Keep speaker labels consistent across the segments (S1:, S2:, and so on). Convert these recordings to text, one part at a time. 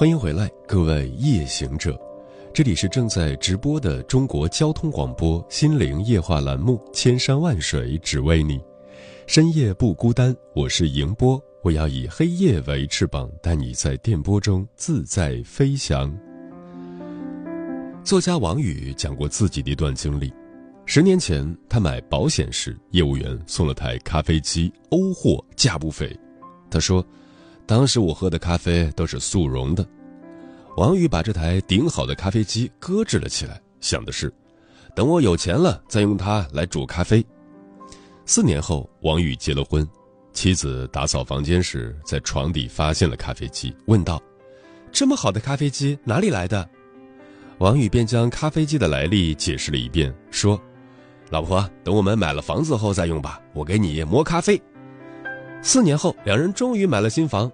S1: 欢迎回来，各位夜行者，这里是正在直播的中国交通广播心灵夜话栏目《千山万水只为你》，深夜不孤单，我是迎波，我要以黑夜为翅膀，带你在电波中自在飞翔。作家王宇讲过自己的一段经历，十年前他买保险时，业务员送了台咖啡机，欧货价不菲，他说。当时我喝的咖啡都是速溶的，王宇把这台顶好的咖啡机搁置了起来，想的是，等我有钱了再用它来煮咖啡。四年后，王宇结了婚，妻子打扫房间时在床底发现了咖啡机，问道：“这么好的咖啡机哪里来的？”王宇便将咖啡机的来历解释了一遍，说：“老婆，等我们买了房子后再用吧，我给你磨咖啡。”四年后，两人终于买了新房。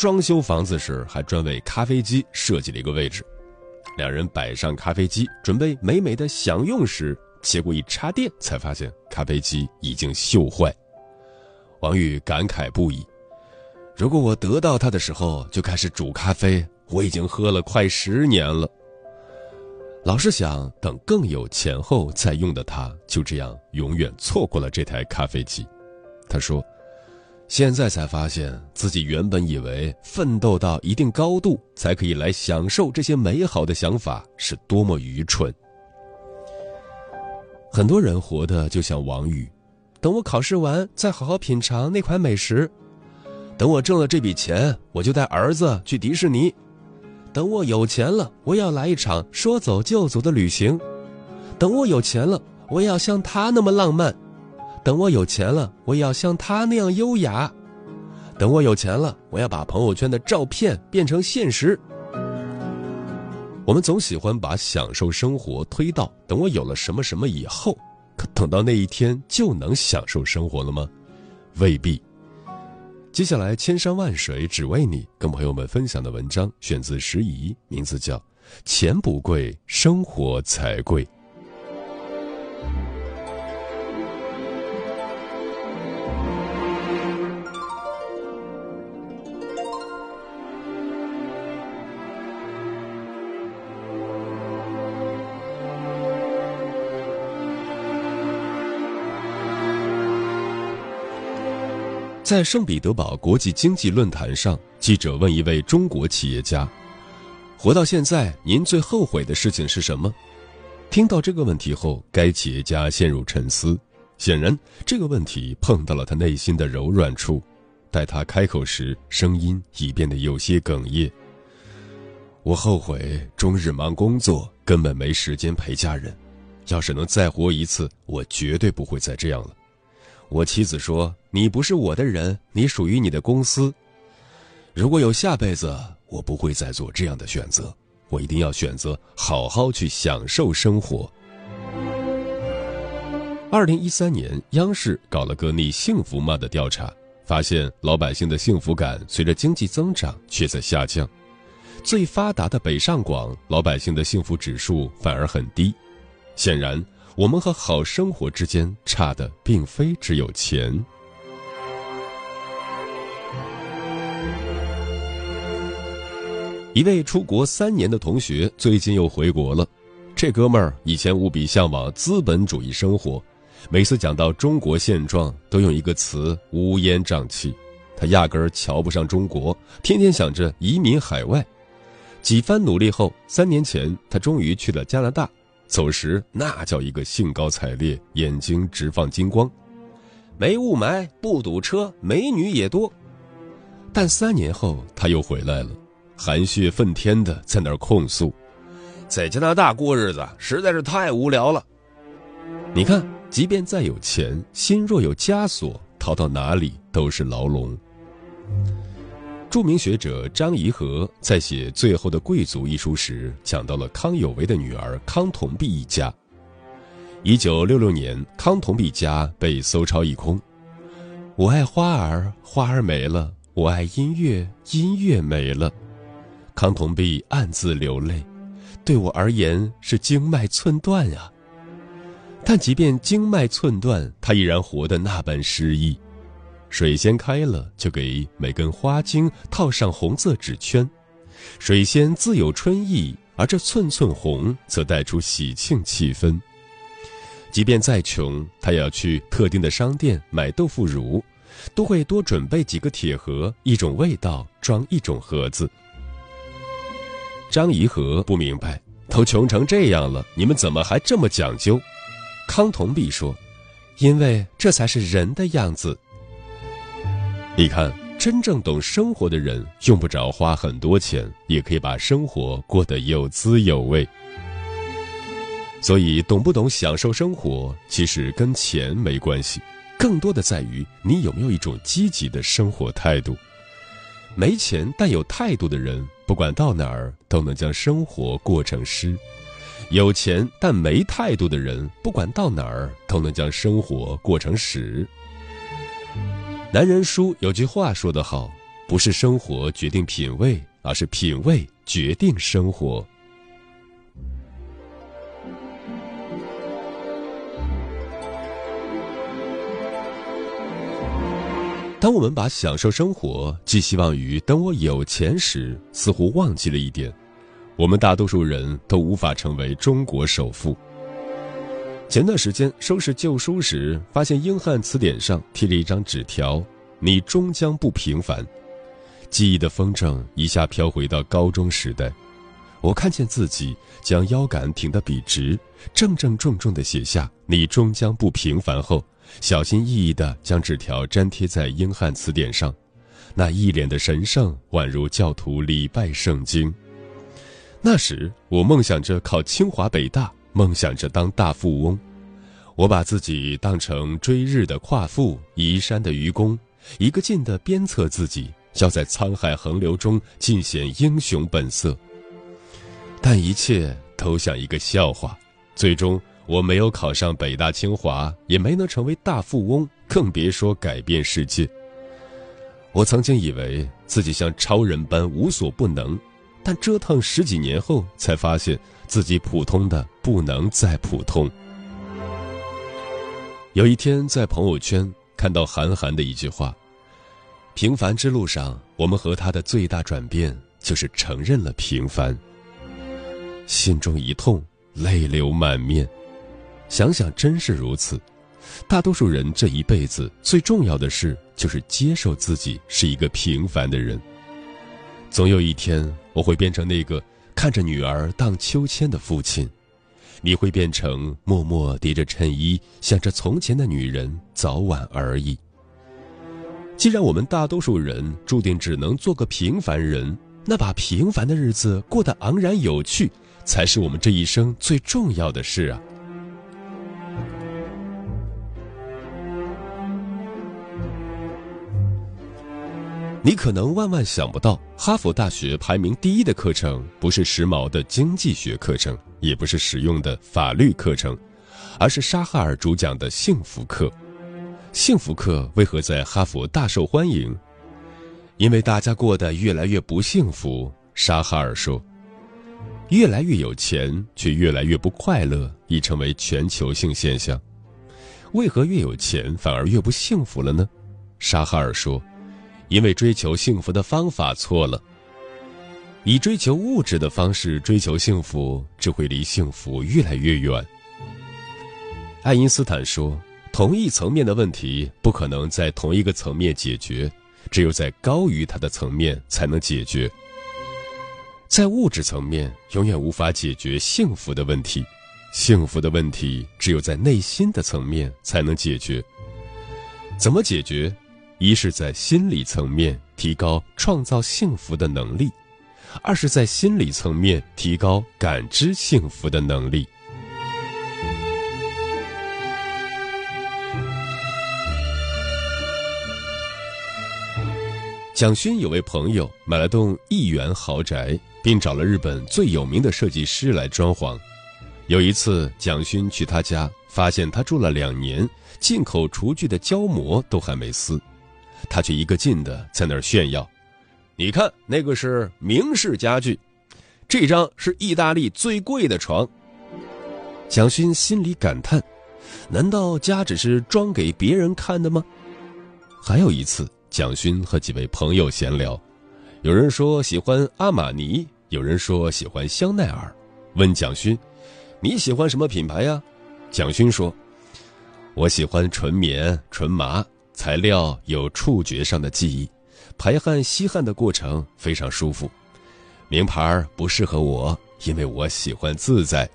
S1: 装修房子时，还专为咖啡机设计了一个位置。两人摆上咖啡机，准备美美的享用时，结果一插电，才发现咖啡机已经锈坏。王宇感慨不已：“如果我得到它的时候就开始煮咖啡，我已经喝了快十年了。”老是想等更有钱后再用的他，就这样永远错过了这台咖啡机。他说。现在才发现自己原本以为奋斗到一定高度才可以来享受这些美好的想法是多么愚蠢。很多人活的就像王宇，等我考试完再好好品尝那款美食，等我挣了这笔钱，我就带儿子去迪士尼，等我有钱了，我要来一场说走就走的旅行，等我有钱了，我要像他那么浪漫。等我有钱了，我也要像他那样优雅。等我有钱了，我要把朋友圈的照片变成现实。我们总喜欢把享受生活推到等我有了什么什么以后，可等到那一天就能享受生活了吗？未必。接下来，千山万水只为你，跟朋友们分享的文章选自时宜，名字叫《钱不贵，生活才贵》。在圣彼得堡国际经济论坛上，记者问一位中国企业家：“活到现在，您最后悔的事情是什么？”听到这个问题后，该企业家陷入沉思。显然，这个问题碰到了他内心的柔软处。待他开口时，声音已变得有些哽咽：“我后悔终日忙工作，根本没时间陪家人。要是能再活一次，我绝对不会再这样了。”我妻子说：“你不是我的人，你属于你的公司。如果有下辈子，我不会再做这样的选择。我一定要选择好好去享受生活。”二零一三年，央视搞了个“你幸福吗”的调查，发现老百姓的幸福感随着经济增长却在下降。最发达的北上广，老百姓的幸福指数反而很低。显然。我们和好生活之间差的并非只有钱。一位出国三年的同学最近又回国了，这哥们儿以前无比向往资本主义生活，每次讲到中国现状，都用一个词乌烟瘴气。他压根儿瞧不上中国，天天想着移民海外。几番努力后，三年前他终于去了加拿大。走时那叫一个兴高采烈，眼睛直放金光，没雾霾，不堵车，美女也多。但三年后他又回来了，含血愤天的在那儿控诉，在加拿大过日子实在是太无聊了。你看，即便再有钱，心若有枷锁，逃到哪里都是牢笼。著名学者张颐和在写《最后的贵族》一书时，讲到了康有为的女儿康同弼一家。一九六六年，康同弼家被搜抄一空。我爱花儿，花儿没了；我爱音乐，音乐没了。康同弼暗自流泪，对我而言是经脉寸断呀。但即便经脉寸断，他依然活得那般诗意。水仙开了，就给每根花茎套上红色纸圈。水仙自有春意，而这寸寸红则带出喜庆气氛。即便再穷，他也要去特定的商店买豆腐乳，都会多准备几个铁盒，一种味道装一种盒子。张怡和不明白，都穷成这样了，你们怎么还这么讲究？康同弼说：“因为这才是人的样子。”你看，真正懂生活的人，用不着花很多钱，也可以把生活过得有滋有味。所以，懂不懂享受生活，其实跟钱没关系，更多的在于你有没有一种积极的生活态度。没钱但有态度的人，不管到哪儿都能将生活过成诗；有钱但没态度的人，不管到哪儿都能将生活过成屎。男人书有句话说得好：“不是生活决定品味，而是品味决定生活。”当我们把享受生活寄希望于等我有钱时，似乎忘记了一点：我们大多数人都无法成为中国首富。前段时间收拾旧书时，发现英汉词典上贴着一张纸条：“你终将不平凡。”记忆的风筝一下飘回到高中时代。我看见自己将腰杆挺得笔直，正正重重地写下“你终将不平凡”后，小心翼翼地将纸条粘贴在英汉词典上，那一脸的神圣，宛如教徒礼拜圣经。那时，我梦想着考清华北大。梦想着当大富翁，我把自己当成追日的夸父，移山的愚公，一个劲地鞭策自己，要在沧海横流中尽显英雄本色。但一切都像一个笑话，最终我没有考上北大清华，也没能成为大富翁，更别说改变世界。我曾经以为自己像超人般无所不能，但折腾十几年后，才发现。自己普通的不能再普通。有一天在朋友圈看到韩寒的一句话：“平凡之路上，我们和他的最大转变就是承认了平凡。”心中一痛，泪流满面。想想真是如此，大多数人这一辈子最重要的事就是接受自己是一个平凡的人。总有一天，我会变成那个。看着女儿荡秋千的父亲，你会变成默默叠着衬衣想着从前的女人，早晚而已。既然我们大多数人注定只能做个平凡人，那把平凡的日子过得昂然有趣，才是我们这一生最重要的事啊。你可能万万想不到，哈佛大学排名第一的课程不是时髦的经济学课程，也不是实用的法律课程，而是沙哈尔主讲的幸福课。幸福课为何在哈佛大受欢迎？因为大家过得越来越不幸福。沙哈尔说：“越来越有钱，却越来越不快乐，已成为全球性现象。为何越有钱反而越不幸福了呢？”沙哈尔说。因为追求幸福的方法错了，以追求物质的方式追求幸福，只会离幸福越来越远。爱因斯坦说：“同一层面的问题不可能在同一个层面解决，只有在高于它的层面才能解决。在物质层面永远无法解决幸福的问题，幸福的问题只有在内心的层面才能解决。怎么解决？”一是在心理层面提高创造幸福的能力，二是在心理层面提高感知幸福的能力。蒋勋有位朋友买了栋亿元豪宅，并找了日本最有名的设计师来装潢。有一次，蒋勋去他家，发现他住了两年，进口厨具的胶膜都还没撕，他却一个劲的在那儿炫耀：“你看，那个是明式家具，这张是意大利最贵的床。”蒋勋心里感叹：“难道家只是装给别人看的吗？”还有一次。蒋勋和几位朋友闲聊，有人说喜欢阿玛尼，有人说喜欢香奈儿。问蒋勋：“你喜欢什么品牌呀？”蒋勋说：“我喜欢纯棉、纯麻，材料有触觉上的记忆，排汗吸汗的过程非常舒服。名牌不适合我，因为我喜欢自在。”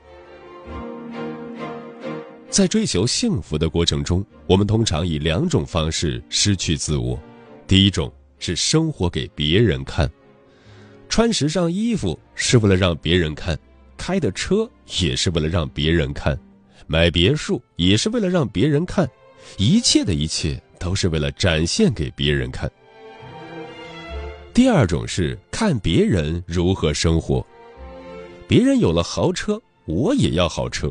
S1: 在追求幸福的过程中，我们通常以两种方式失去自我。第一种是生活给别人看，穿时尚衣服是为了让别人看，开的车也是为了让别人看，买别墅也是为了让别人看，一切的一切都是为了展现给别人看。第二种是看别人如何生活，别人有了豪车，我也要豪车；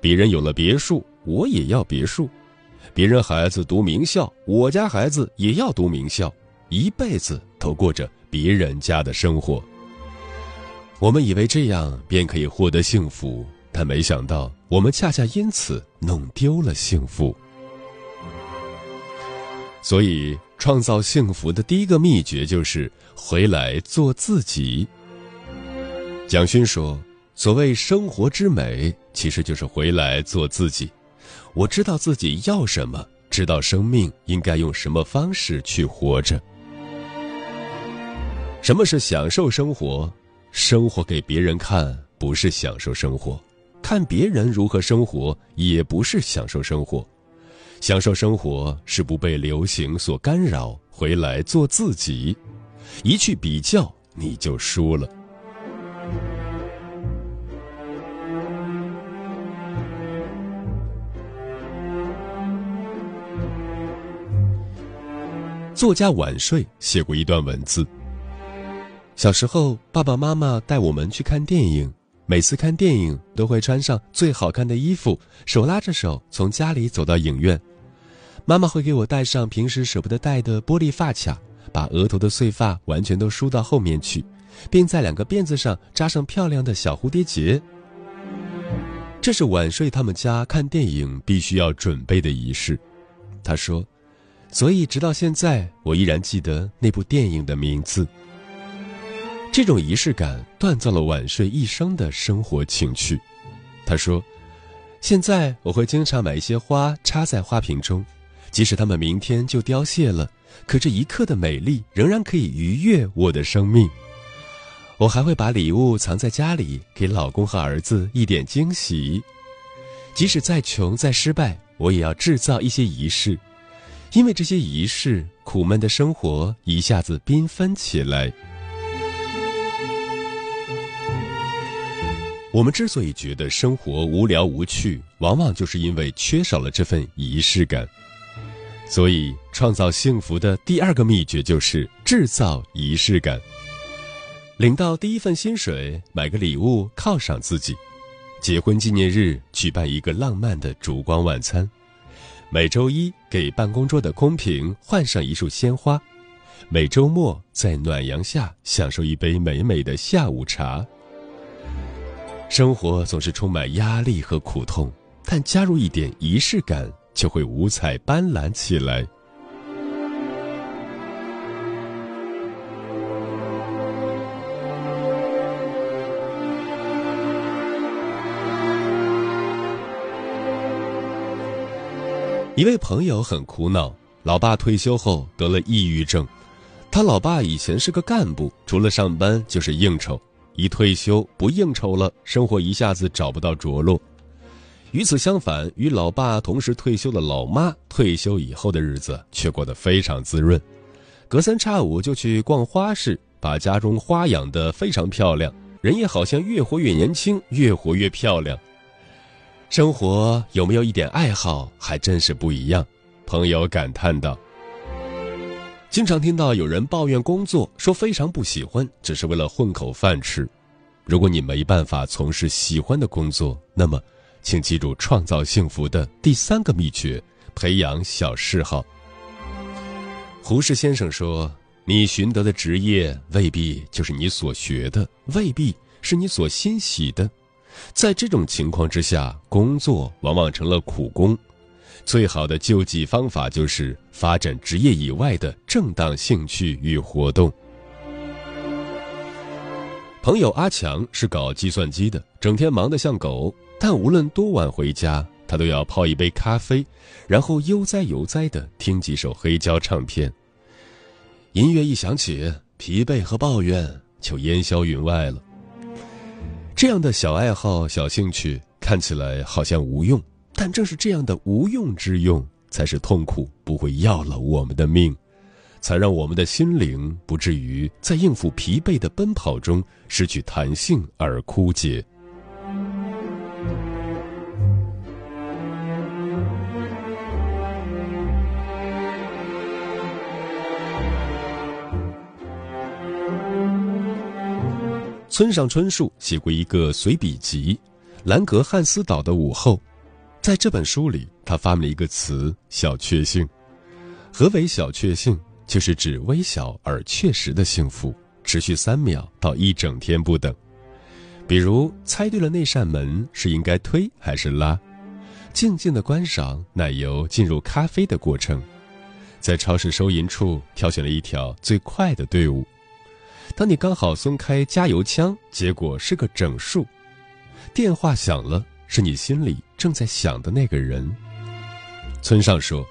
S1: 别人有了别墅，我也要别墅。别人孩子读名校，我家孩子也要读名校，一辈子都过着别人家的生活。我们以为这样便可以获得幸福，但没想到我们恰恰因此弄丢了幸福。所以，创造幸福的第一个秘诀就是回来做自己。蒋勋说：“所谓生活之美，其实就是回来做自己。”我知道自己要什么，知道生命应该用什么方式去活着。什么是享受生活？生活给别人看不是享受生活，看别人如何生活也不是享受生活。享受生活是不被流行所干扰，回来做自己。一去比较，你就输了。作家晚睡写过一段文字。小时候，爸爸妈妈带我们去看电影，每次看电影都会穿上最好看的衣服，手拉着手从家里走到影院。妈妈会给我戴上平时舍不得戴的玻璃发卡，把额头的碎发完全都梳到后面去，并在两个辫子上扎上漂亮的小蝴蝶结。这是晚睡他们家看电影必须要准备的仪式。他说。所以，直到现在，我依然记得那部电影的名字。这种仪式感锻造了晚睡一生的生活情趣。他说：“现在我会经常买一些花插在花瓶中，即使它们明天就凋谢了，可这一刻的美丽仍然可以愉悦我的生命。我还会把礼物藏在家里，给老公和儿子一点惊喜。即使再穷再失败，我也要制造一些仪式。”因为这些仪式，苦闷的生活一下子缤纷起来。我们之所以觉得生活无聊无趣，往往就是因为缺少了这份仪式感。所以，创造幸福的第二个秘诀就是制造仪式感。领到第一份薪水，买个礼物犒赏自己；结婚纪念日，举办一个浪漫的烛光晚餐。每周一给办公桌的空瓶换上一束鲜花，每周末在暖阳下享受一杯美美的下午茶。生活总是充满压力和苦痛，但加入一点仪式感，就会五彩斑斓起来。一位朋友很苦恼，老爸退休后得了抑郁症。他老爸以前是个干部，除了上班就是应酬，一退休不应酬了，生活一下子找不到着落。与此相反，与老爸同时退休的老妈，退休以后的日子却过得非常滋润，隔三差五就去逛花市，把家中花养得非常漂亮，人也好像越活越年轻，越活越漂亮。生活有没有一点爱好，还真是不一样。朋友感叹道：“经常听到有人抱怨工作，说非常不喜欢，只是为了混口饭吃。如果你没办法从事喜欢的工作，那么，请记住创造幸福的第三个秘诀：培养小嗜好。胡适先生说：“你寻得的职业未必就是你所学的，未必是你所欣喜的。在这种情况之下，工作往往成了苦工。最好的救济方法就是发展职业以外的正当兴趣与活动。”朋友阿强是搞计算机的，整天忙得像狗。但无论多晚回家，他都要泡一杯咖啡，然后悠哉悠哉地听几首黑胶唱片。音乐一响起，疲惫和抱怨就烟消云外了。这样的小爱好、小兴趣看起来好像无用，但正是这样的无用之用，才是痛苦不会要了我们的命。才让我们的心灵不至于在应付疲惫的奔跑中失去弹性而枯竭。村上春树写过一个随笔集《兰格汉斯岛的午后》，在这本书里，他发明了一个词“小确幸”。何为小确幸？就是指微小而确实的幸福，持续三秒到一整天不等。比如猜对了那扇门是应该推还是拉，静静的观赏奶油进入咖啡的过程，在超市收银处挑选了一条最快的队伍。当你刚好松开加油枪，结果是个整数。电话响了，是你心里正在想的那个人。村上说。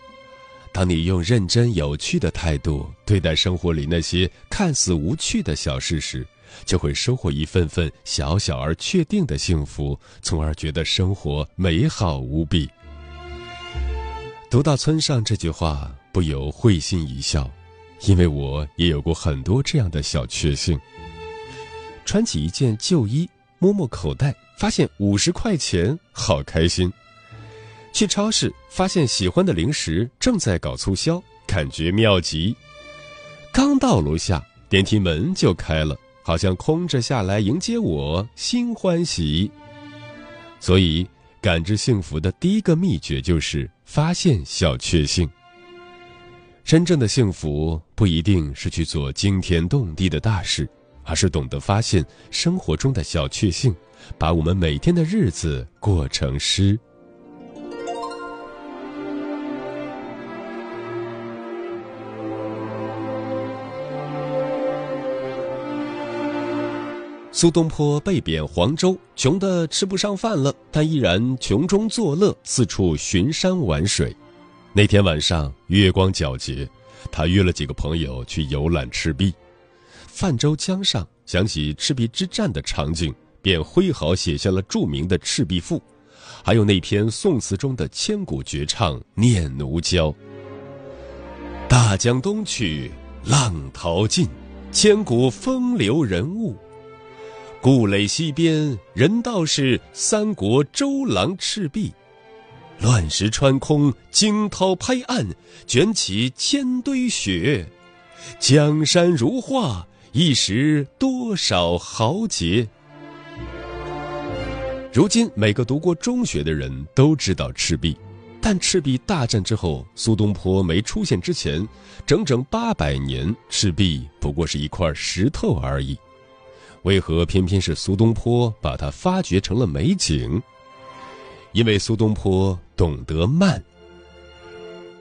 S1: 当你用认真有趣的态度对待生活里那些看似无趣的小事时，就会收获一份份小小而确定的幸福，从而觉得生活美好无比。读到村上这句话，不由会心一笑，因为我也有过很多这样的小确幸。穿起一件旧衣，摸摸口袋，发现五十块钱，好开心。去超市发现喜欢的零食正在搞促销，感觉妙极。刚到楼下，电梯门就开了，好像空着下来迎接我，心欢喜。所以，感知幸福的第一个秘诀就是发现小确幸。真正的幸福不一定是去做惊天动地的大事，而是懂得发现生活中的小确幸，把我们每天的日子过成诗。苏东坡被贬黄州，穷得吃不上饭了，但依然穷中作乐，四处巡山玩水。那天晚上月光皎洁，他约了几个朋友去游览赤壁。泛舟江上，想起赤壁之战的场景，便挥毫写下了著名的《赤壁赋》，还有那篇宋词中的千古绝唱《念奴娇》：“大江东去，浪淘尽，千古风流人物。”故垒西边，人道是三国周郎赤壁。乱石穿空，惊涛拍岸，卷起千堆雪。江山如画，一时多少豪杰。如今，每个读过中学的人都知道赤壁，但赤壁大战之后，苏东坡没出现之前，整整八百年，赤壁不过是一块石头而已。为何偏偏是苏东坡把它发掘成了美景？因为苏东坡懂得慢。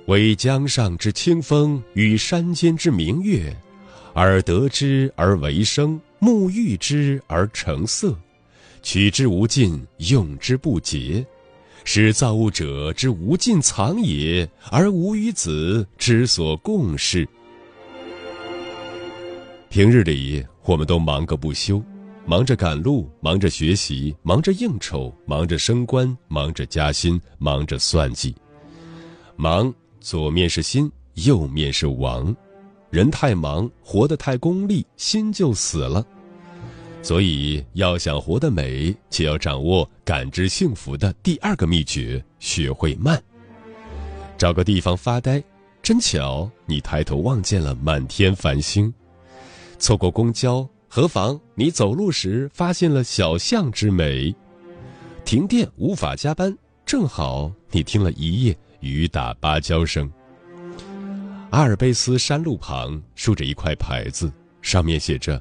S1: 为江上之清风，与山间之明月，而得之而为声，目遇之而成色，取之无尽，用之不竭，是造物者之无尽藏也，而吾与子之所共适。平日里。我们都忙个不休，忙着赶路，忙着学习，忙着应酬，忙着升官，忙着加薪，忙着算计。忙，左面是心，右面是王。人太忙，活得太功利，心就死了。所以，要想活得美，就要掌握感知幸福的第二个秘诀：学会慢。找个地方发呆，真巧，你抬头望见了满天繁星；错过公交，何妨你走路时发现了小巷之美；停电无法加班，正好你听了一夜雨打芭蕉声。阿尔卑斯山路旁竖着一块牌子，上面写着：“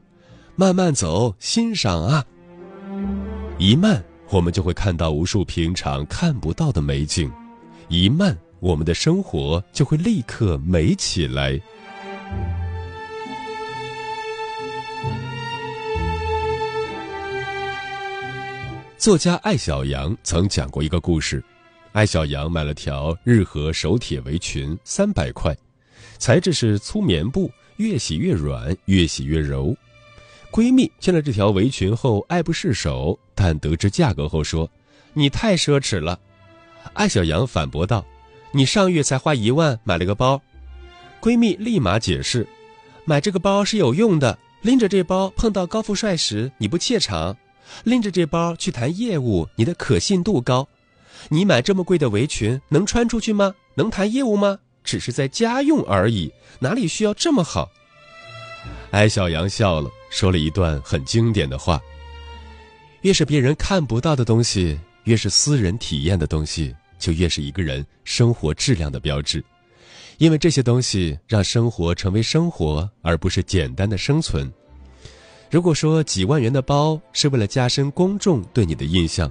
S1: 慢慢走，欣赏啊。”一慢，我们就会看到无数平常看不到的美景；一慢。我们的生活就会立刻美起来。作家艾小羊曾讲过一个故事：艾小羊买了条日和手铁围裙，三百块，材质是粗棉布，越洗越软，越洗越柔。闺蜜见了这条围裙后爱不释手，但得知价格后说：“你太奢侈了。”艾小羊反驳道。你上月才花一万买了个包，闺蜜立马解释：买这个包是有用的，拎着这包碰到高富帅时你不怯场，拎着这包去谈业务你的可信度高。你买这么贵的围裙能穿出去吗？能谈业务吗？只是在家用而已，哪里需要这么好？艾小羊笑了，说了一段很经典的话：越是别人看不到的东西，越是私人体验的东西。就越是一个人生活质量的标志，因为这些东西让生活成为生活，而不是简单的生存。如果说几万元的包是为了加深公众对你的印象，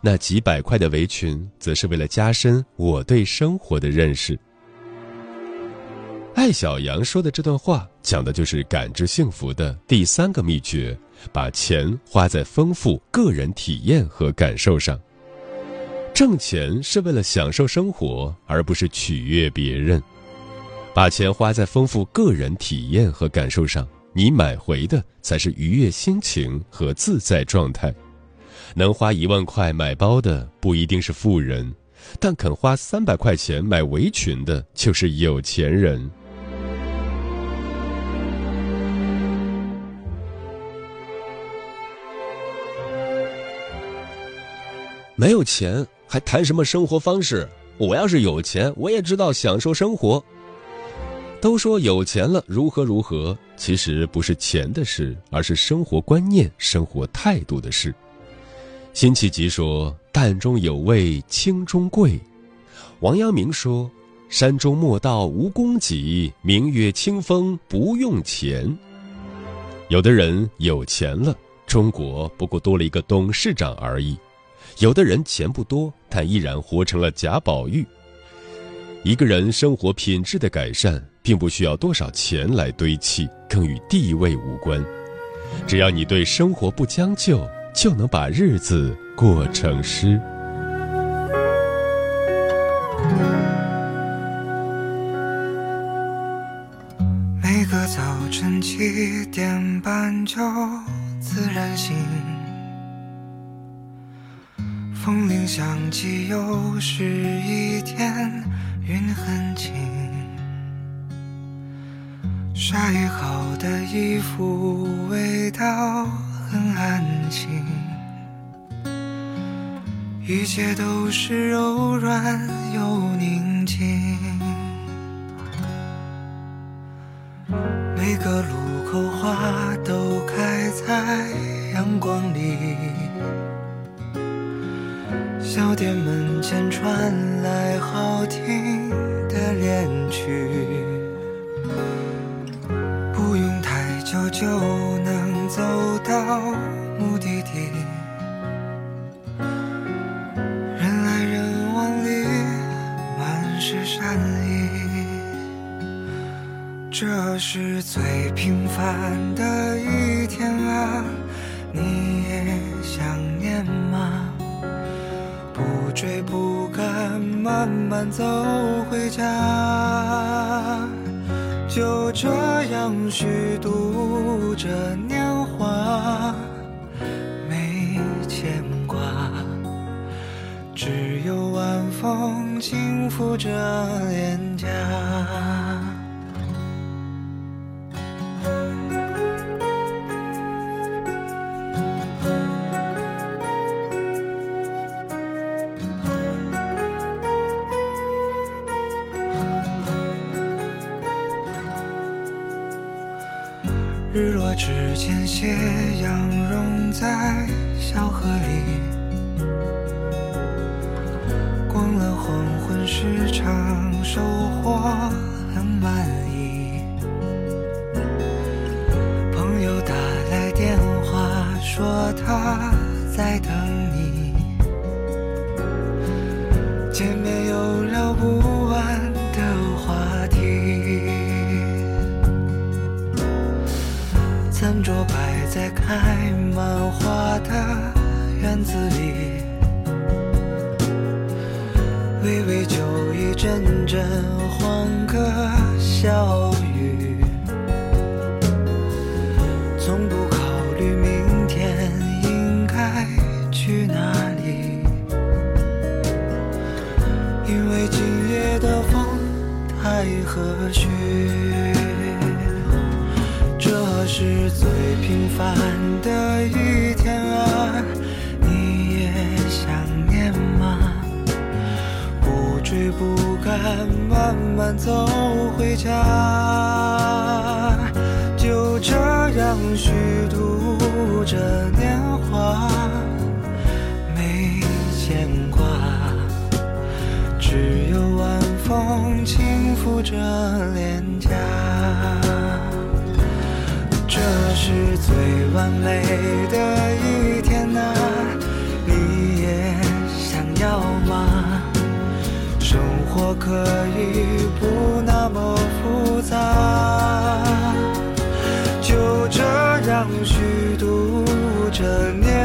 S1: 那几百块的围裙则是为了加深我对生活的认识。艾小羊说的这段话，讲的就是感知幸福的第三个秘诀：把钱花在丰富个人体验和感受上。挣钱是为了享受生活，而不是取悦别人。把钱花在丰富个人体验和感受上，你买回的才是愉悦心情和自在状态。能花一万块买包的不一定是富人，但肯花三百块钱买围裙的就是有钱人。没有钱。还谈什么生活方式？我要是有钱，我也知道享受生活。都说有钱了如何如何，其实不是钱的事，而是生活观念、生活态度的事。辛弃疾说：“淡中有味清中贵。”王阳明说：“山中莫道无供给，明月清风不用钱。”有的人有钱了，中国不过多了一个董事长而已。有的人钱不多，但依然活成了贾宝玉。一个人生活品质的改善，并不需要多少钱来堆砌，更与地位无关。只要你对生活不将就，就能把日子过成诗。
S2: 每个早晨七点半就自然醒。风铃响起，又是一天，云很轻。晒好的衣服，味道很安静。一切都是柔软又宁静。每个路口，花都开在阳光里。小店门前传来好听的恋曲，不用太久就能走到目的地。人来人往里满是善意，这是最平凡的一天啊，你也想慢慢走回家，就这样虚度着年华，没牵挂，只有晚风轻拂着脸日落之前，斜阳融在小河里。逛了黄昏市场，收获或许。这是最平凡的一天啊，你也想念吗？不追不赶，慢慢走回家，完美的一天呐、你也想要吗？生活可以不那么复杂，就这样虚度着年